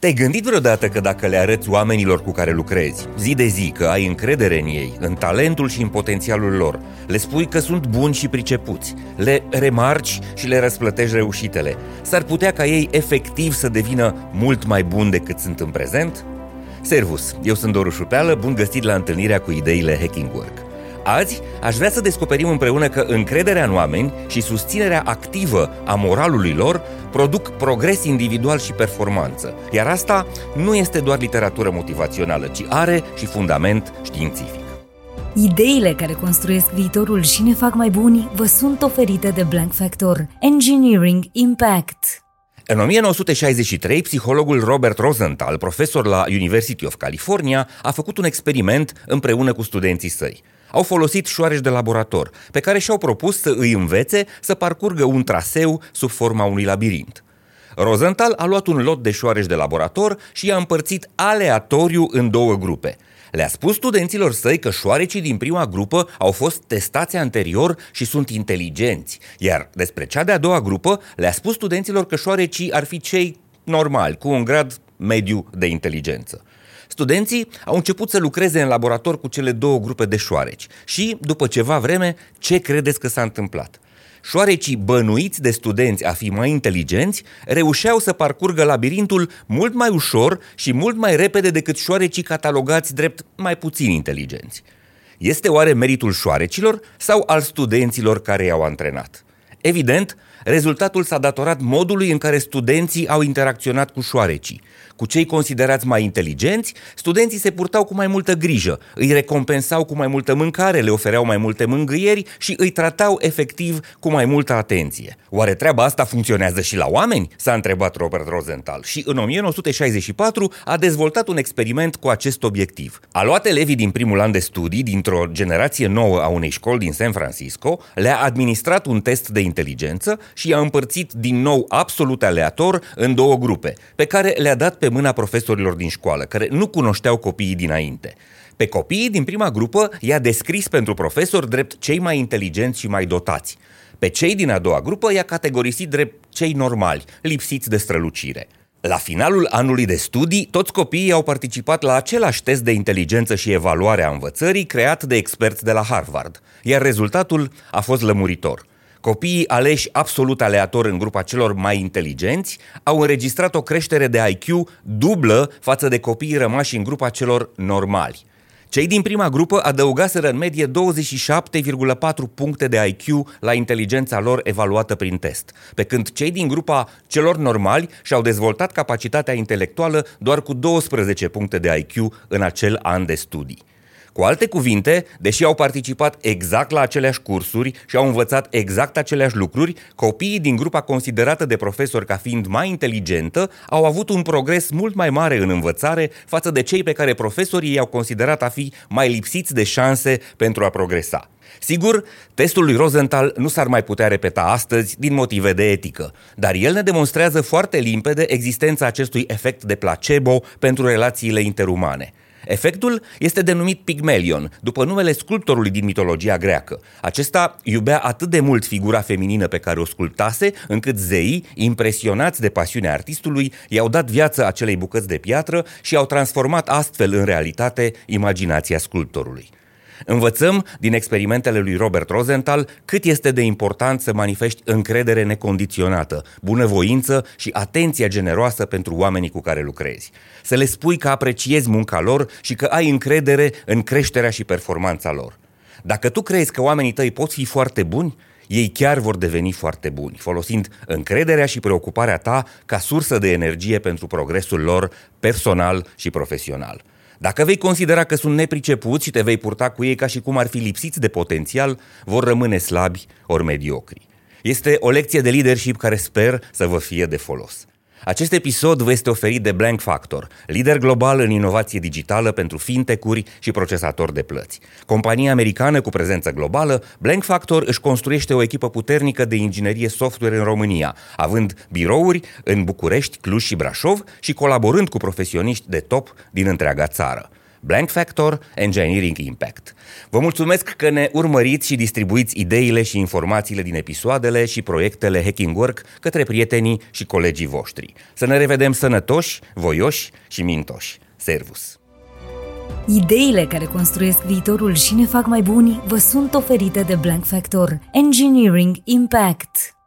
Te-ai gândit vreodată că dacă le arăți oamenilor cu care lucrezi, zi de zi, că ai încredere în ei, în talentul și în potențialul lor, le spui că sunt buni și pricepuți, le remarci și le răsplătești reușitele, s-ar putea ca ei efectiv să devină mult mai buni decât sunt în prezent? Servus, eu sunt Doru Șupeală, bun găsit la întâlnirea cu ideile Hacking Work. Azi aș vrea să descoperim împreună că încrederea în oameni și susținerea activă a moralului lor produc progres individual și performanță. Iar asta nu este doar literatură motivațională, ci are și fundament științific. Ideile care construiesc viitorul și ne fac mai buni vă sunt oferite de Blank Factor Engineering Impact. În 1963, psihologul Robert Rosenthal, profesor la University of California, a făcut un experiment împreună cu studenții săi au folosit șoareci de laborator, pe care și-au propus să îi învețe să parcurgă un traseu sub forma unui labirint. Rosenthal a luat un lot de șoareci de laborator și i-a împărțit aleatoriu în două grupe. Le-a spus studenților săi că șoarecii din prima grupă au fost testați anterior și sunt inteligenți, iar despre cea de-a doua grupă le-a spus studenților că șoarecii ar fi cei normali, cu un grad mediu de inteligență. Studenții au început să lucreze în laborator cu cele două grupe de șoareci și, după ceva vreme, ce credeți că s-a întâmplat? Șoarecii bănuiți de studenți a fi mai inteligenți reușeau să parcurgă labirintul mult mai ușor și mult mai repede decât șoarecii catalogați drept mai puțin inteligenți. Este oare meritul șoarecilor sau al studenților care i-au antrenat? Evident, rezultatul s-a datorat modului în care studenții au interacționat cu șoarecii. Cu cei considerați mai inteligenți, studenții se purtau cu mai multă grijă, îi recompensau cu mai multă mâncare, le ofereau mai multe mângâieri și îi tratau efectiv cu mai multă atenție. Oare treaba asta funcționează și la oameni? S-a întrebat Robert Rosenthal și în 1964 a dezvoltat un experiment cu acest obiectiv. A luat elevii din primul an de studii dintr-o generație nouă a unei școli din San Francisco, le-a administrat un test de inteligență și i-a împărțit din nou absolut aleator în două grupe, pe care le-a dat pe mâna profesorilor din școală, care nu cunoșteau copiii dinainte. Pe copiii din prima grupă i-a descris pentru profesor drept cei mai inteligenți și mai dotați. Pe cei din a doua grupă i-a categorisit drept cei normali, lipsiți de strălucire. La finalul anului de studii, toți copiii au participat la același test de inteligență și evaluare a învățării creat de experți de la Harvard, iar rezultatul a fost lămuritor. Copiii aleși absolut aleator în grupa celor mai inteligenți au înregistrat o creștere de IQ dublă față de copiii rămași în grupa celor normali. Cei din prima grupă adăugaseră în medie 27,4 puncte de IQ la inteligența lor evaluată prin test, pe când cei din grupa celor normali și-au dezvoltat capacitatea intelectuală doar cu 12 puncte de IQ în acel an de studii. Cu alte cuvinte, deși au participat exact la aceleași cursuri și au învățat exact aceleași lucruri, copiii din grupa considerată de profesori ca fiind mai inteligentă au avut un progres mult mai mare în învățare față de cei pe care profesorii i-au considerat a fi mai lipsiți de șanse pentru a progresa. Sigur, testul lui Rosenthal nu s-ar mai putea repeta astăzi din motive de etică, dar el ne demonstrează foarte limpede existența acestui efect de placebo pentru relațiile interumane. Efectul este denumit Pygmalion, după numele sculptorului din mitologia greacă. Acesta iubea atât de mult figura feminină pe care o sculptase, încât zeii, impresionați de pasiunea artistului, i-au dat viață acelei bucăți de piatră și au transformat astfel în realitate imaginația sculptorului. Învățăm din experimentele lui Robert Rosenthal cât este de important să manifesti încredere necondiționată, bunăvoință și atenția generoasă pentru oamenii cu care lucrezi. Să le spui că apreciezi munca lor și că ai încredere în creșterea și performanța lor. Dacă tu crezi că oamenii tăi pot fi foarte buni, ei chiar vor deveni foarte buni, folosind încrederea și preocuparea ta ca sursă de energie pentru progresul lor personal și profesional. Dacă vei considera că sunt nepricepuți și te vei purta cu ei ca și cum ar fi lipsiți de potențial, vor rămâne slabi ori mediocri. Este o lecție de leadership care sper să vă fie de folos. Acest episod vă este oferit de Blank Factor, lider global în inovație digitală pentru fintech-uri și procesatori de plăți. Compania americană cu prezență globală, Blank Factor își construiește o echipă puternică de inginerie software în România, având birouri în București, Cluj și Brașov și colaborând cu profesioniști de top din întreaga țară. Blank Factor Engineering Impact. Vă mulțumesc că ne urmăriți și distribuiți ideile și informațiile din episoadele și proiectele Hacking Work către prietenii și colegii voștri. Să ne revedem sănătoși, voioși și mintoși. Servus! Ideile care construiesc viitorul și ne fac mai buni vă sunt oferite de Blank Factor Engineering Impact.